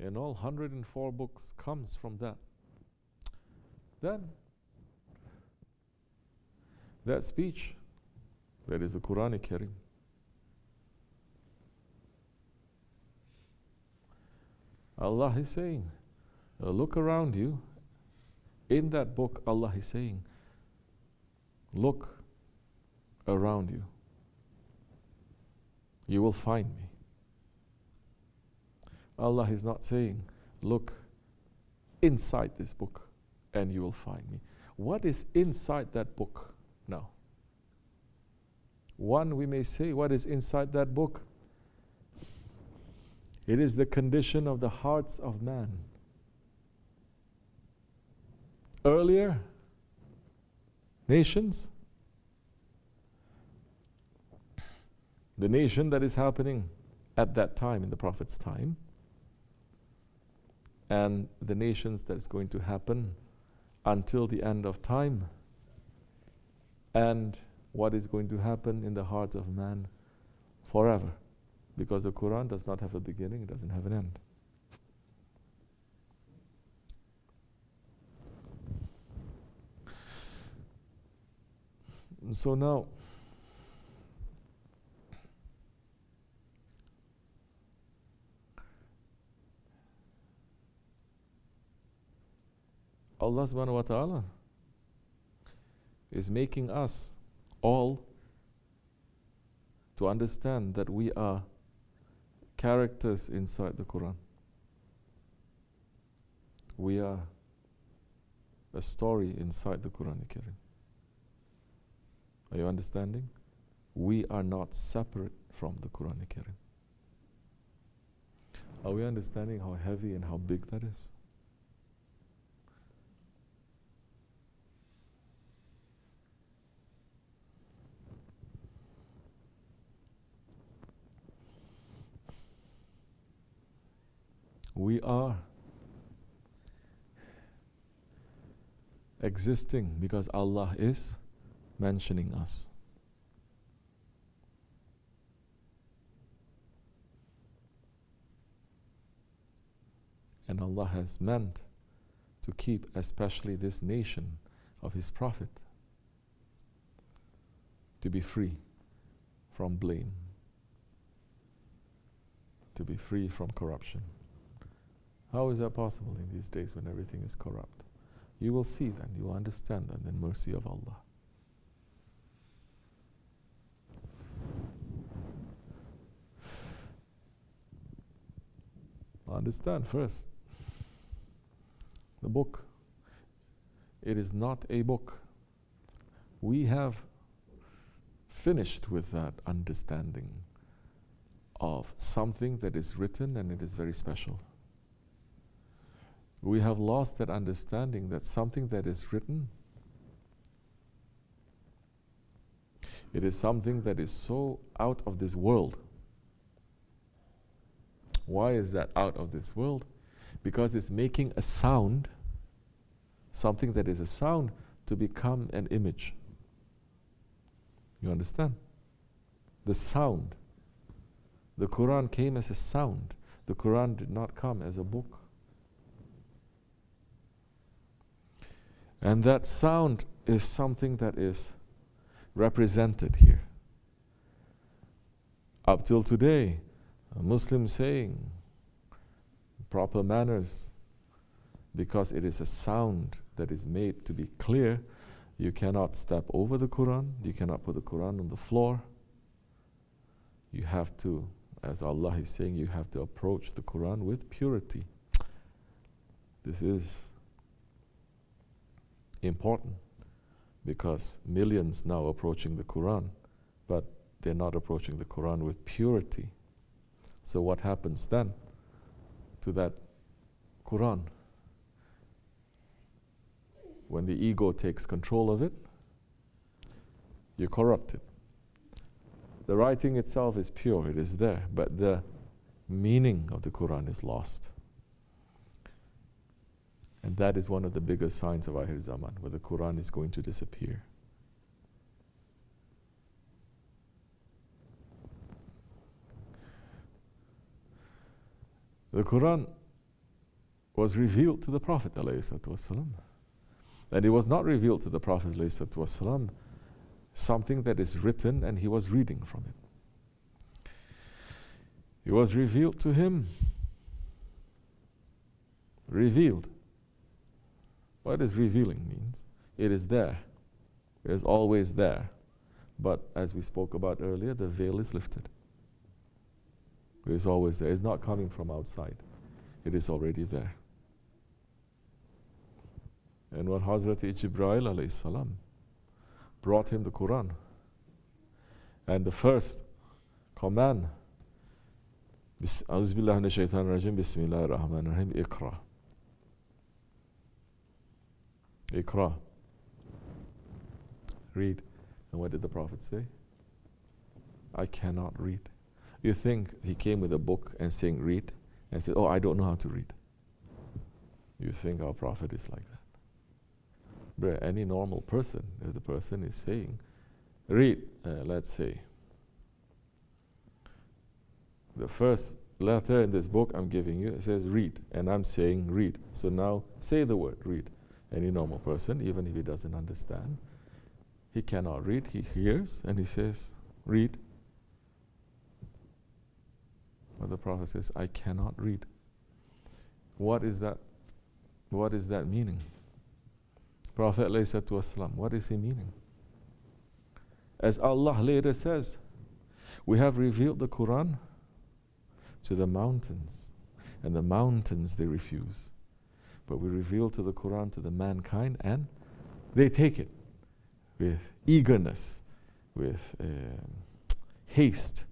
And all 104 books comes from that. Then, that speech, that is the Quran Karim. Allah is saying, uh, look around you. In that book, Allah is saying, look around you. You will find me. Allah is not saying, look inside this book and you will find me. What is inside that book now? One, we may say, what is inside that book? It is the condition of the hearts of man. Earlier, nations, the nation that is happening at that time, in the Prophet's time, and the nations that's going to happen until the end of time, and what is going to happen in the hearts of man forever. Because the Quran does not have a beginning, it doesn't have an end. So now, Allah subhanahu wa ta'ala is making us all to understand that we are characters inside the Quran. We are a story inside the Quran Karim. Are you understanding? We are not separate from the Quran Karim. Are we understanding how heavy and how big that is? We are existing because Allah is mentioning us. And Allah has meant to keep, especially this nation of His Prophet, to be free from blame, to be free from corruption. How is that possible in these days when everything is corrupt? You will see then, you will understand then the mercy of Allah. Understand first the book. It is not a book. We have finished with that understanding of something that is written and it is very special we have lost that understanding that something that is written, it is something that is so out of this world. Why is that out of this world? Because it's making a sound, something that is a sound, to become an image. You understand? The sound. The Quran came as a sound. The Quran did not come as a book. And that sound is something that is represented here. Up till today, a Muslim saying proper manners because it is a sound that is made to be clear. You cannot step over the Quran, you cannot put the Quran on the floor. You have to, as Allah is saying, you have to approach the Quran with purity. This is important because millions now approaching the Quran, but they're not approaching the Quran with purity. So, what happens then to that Quran? When the ego takes control of it, you corrupt it. The writing itself is pure, it is there, but the meaning of the Quran is lost. And that is one of the biggest signs of Akhir Zaman, where the Quran is going to disappear. The Quran was revealed to the Prophet. And it was not revealed to the Prophet something that is written and he was reading from it. It was revealed to him. Revealed. What is revealing means? It is there. It is always there. But as we spoke about earlier, the veil is lifted. It is always there. It's not coming from outside. It is already there. And when Hazrat Ibrahim salam brought him the Quran, and the first command, Bismillah ar-Rahman ar-Rahim, Iqra. Iqra. Read. And what did the Prophet say? I cannot read. You think he came with a book and saying, read, and said, Oh, I don't know how to read. You think our Prophet is like that. But any normal person, if the person is saying, read, uh, let's say, the first letter in this book I'm giving you, it says read, and I'm saying read. So now say the word read any normal person, even if he doesn't understand. He cannot read, he hears, and he says, Read. But the Prophet says, I cannot read. What is that? What is that meaning? Prophet said to Aslam, what is he meaning? As Allah later says, we have revealed the Quran to the mountains, and the mountains they refuse. But we reveal to the Quran to the mankind, and they take it with eagerness, with um, haste.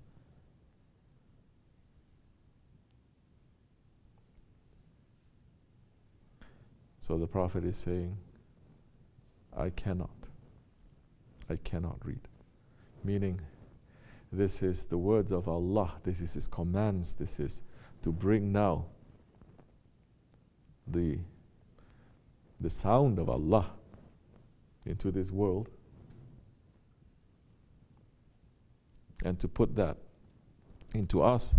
So the Prophet is saying, I cannot. I cannot read. Meaning, this is the words of Allah, this is His commands, this is to bring now the, the sound of Allah into this world and to put that into us.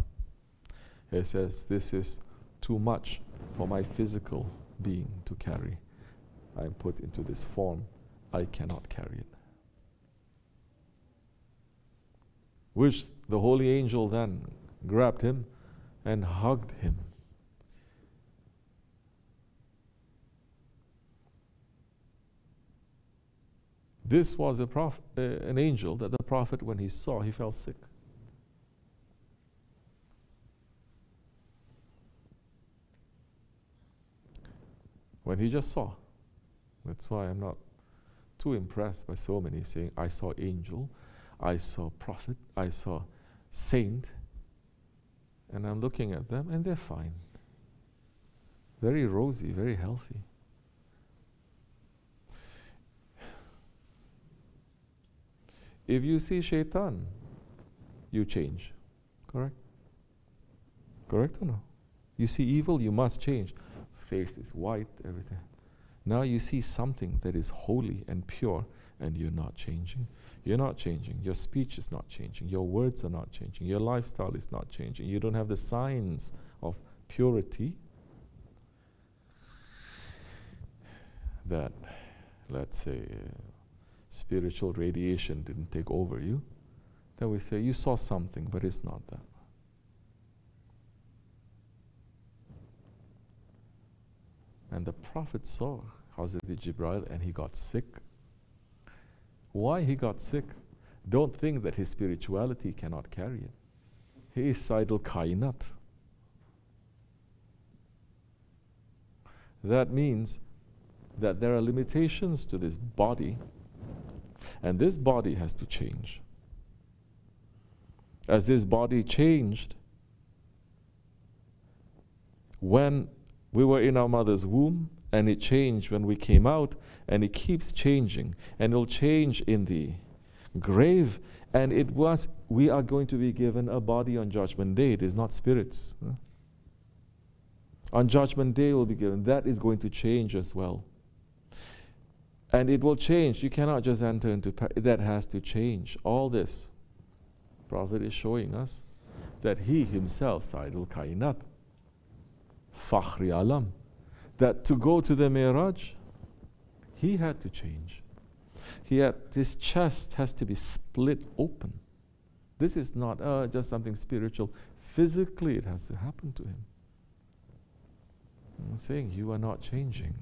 He says, This is too much for my physical being to carry. I am put into this form, I cannot carry it. Which the holy angel then grabbed him and hugged him. This was a prof- uh, an angel that the prophet, when he saw, he fell sick. When he just saw. That's why I'm not too impressed by so many saying, I saw angel, I saw prophet, I saw saint, and I'm looking at them and they're fine. Very rosy, very healthy. If you see shaitan, you change. Correct? Correct or no? You see evil, you must change. Face is white, everything. Now you see something that is holy and pure, and you're not changing. You're not changing. Your speech is not changing. Your words are not changing. Your lifestyle is not changing. You don't have the signs of purity that, let's say, uh, spiritual radiation didn't take over you. Then we say, You saw something, but it's not that. And the Prophet saw Hazrat Jibril and he got sick. Why he got sick? Don't think that his spirituality cannot carry it. He is Saidul Kainat. That means that there are limitations to this body, and this body has to change. As this body changed, when we were in our mother's womb and it changed when we came out and it keeps changing and it'll change in the grave and it was we are going to be given a body on judgment day. It is not spirits. On judgment day we'll be given. That is going to change as well and it will change you cannot just enter into that has to change all this prophet is showing us that he himself saidul kainat Fakhri Alam, that to go to the Miraj, he had to change. He had, his chest has to be split open. This is not uh, just something spiritual. Physically, it has to happen to him. I'm saying you are not changing.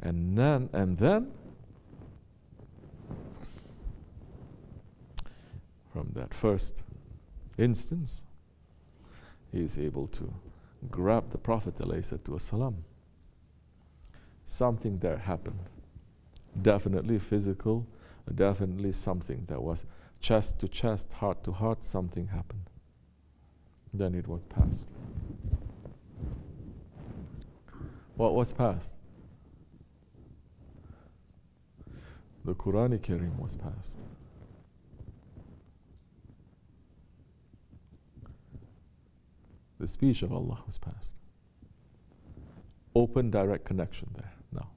And then, and then, from that first instance, he is able to grab the Prophet salam. Something there happened. Definitely physical, definitely something that was chest to chest, heart to heart, something happened. Then it was past. What was past? The Quran-i Karim was passed. The speech of Allah was passed. Open direct connection there now.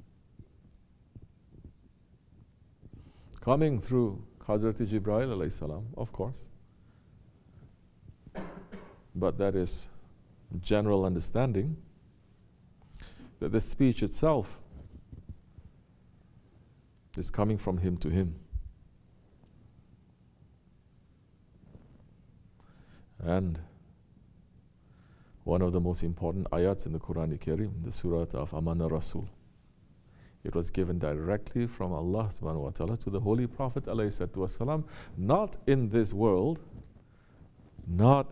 Coming through Hazrat Jibreel of course. But that is general understanding that the speech itself is coming from him to him. And one of the most important ayats in the Quran Karim, the Surah of Amana Rasul. It was given directly from Allah subhanahu wa ta'ala to the Holy Prophet والسلام, not in this world, not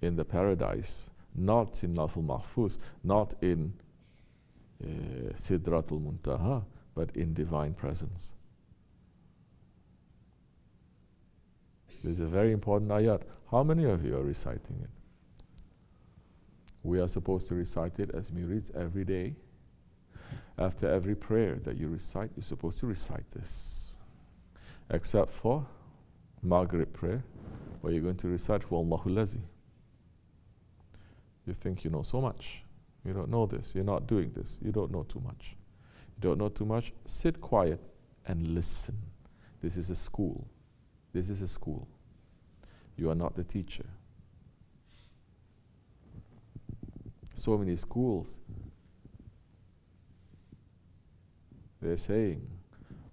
in the paradise, not in Naful Mahfuz, not in uh, Sidratul Muntaha, but in divine presence. This is a very important ayat. How many of you are reciting it? We are supposed to recite it as murids every day. After every prayer that you recite, you're supposed to recite this. Except for Maghrib prayer, where you're going to recite Wallahu Lazi. You think you know so much. You don't know this. You're not doing this. You don't know too much. Don't know too much. Sit quiet and listen. This is a school. This is a school. You are not the teacher. So many schools, they're saying,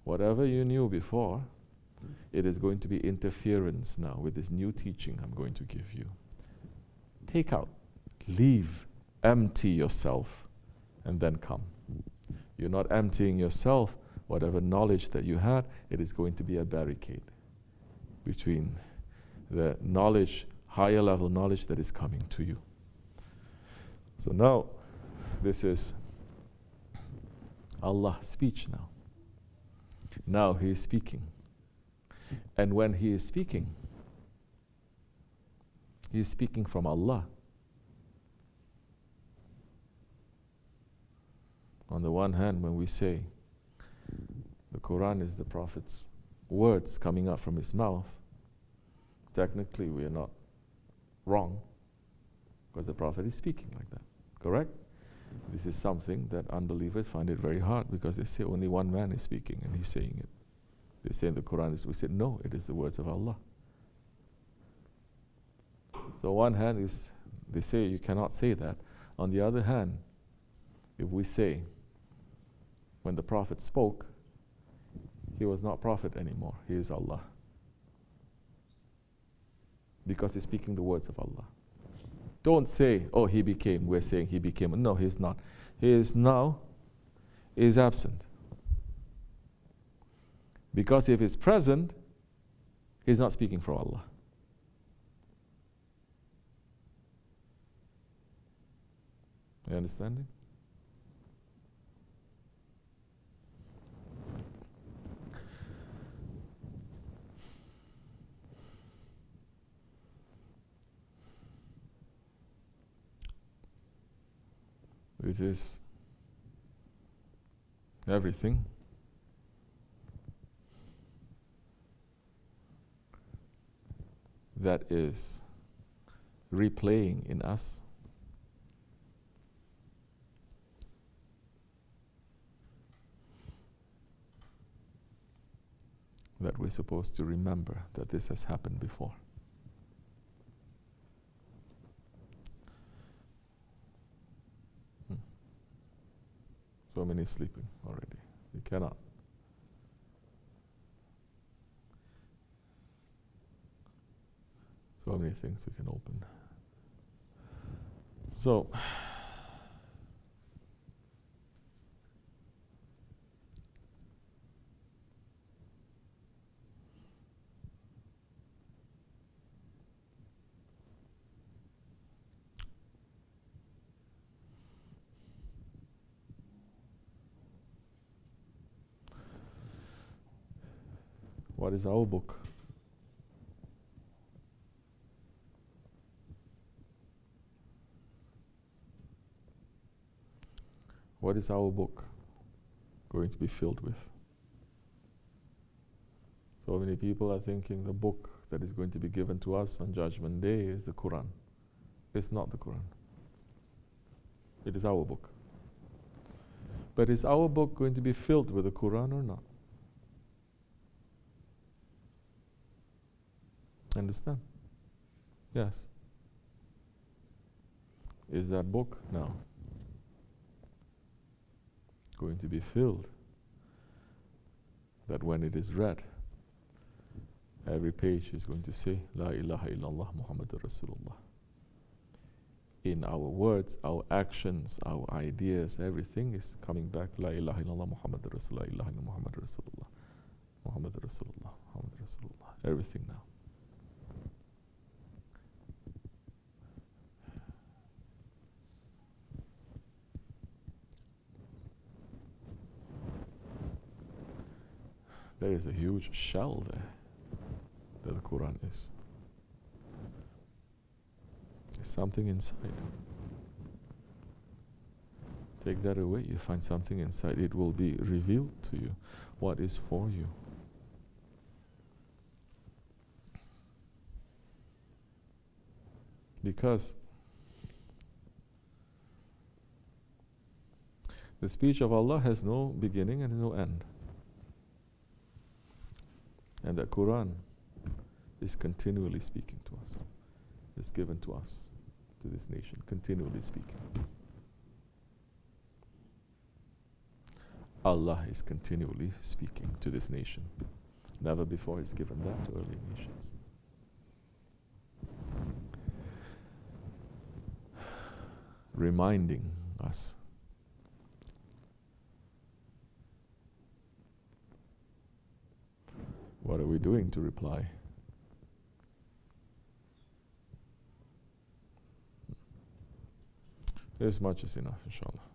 whatever you knew before, it is going to be interference now with this new teaching I'm going to give you. Take out, leave, empty yourself, and then come. You're not emptying yourself, whatever knowledge that you had, it is going to be a barricade between the knowledge, higher level knowledge that is coming to you. So now, this is Allah's speech now. Now He is speaking. And when He is speaking, He is speaking from Allah. On the one hand, when we say the Quran is the Prophet's words coming out from his mouth, technically we are not wrong because the Prophet is speaking like that. Correct? This is something that unbelievers find it very hard because they say only one man is speaking and he's saying it. They say the Quran, is we say, no, it is the words of Allah. So, one hand is, they say you cannot say that. On the other hand, if we say, when the Prophet spoke, he was not Prophet anymore, he is Allah. Because he's speaking the words of Allah. Don't say, oh, he became. We're saying he became. No, he's not. He is now, he is absent. Because if he's present, he's not speaking for Allah. You understanding? It is everything. That is replaying in us. That we're supposed to remember that this has happened before. So many sleeping already. You cannot. So many things we can open. So, what is our book? What is our book going to be filled with? So many people are thinking the book that is going to be given to us on Judgment Day is the Quran. It's not the Quran, it is our book. But is our book going to be filled with the Quran or not? Understand? Yes. Is that book? now going to be filled. That when it is read, every page is going to say, La ilaha illallah Muhammadur Rasulullah. In our words, our actions, our ideas, everything is coming back to La ilaha illallah Muhammadur Rasulullah, ilaha illallah Muhammadur Rasulullah, Muhammadur Rasulullah, Muhammadur Rasulullah. Everything now. There is a huge shell there that the Quran is. There's something inside. Take that away, you find something inside. It will be revealed to you what is for you. Because the speech of Allah has no beginning and no end. And the Quran is continually speaking to us. It's given to us, to this nation, continually speaking. Allah is continually speaking to this nation. Never before is given that to early nations. Reminding us What are we doing to reply? This much is enough, inshallah.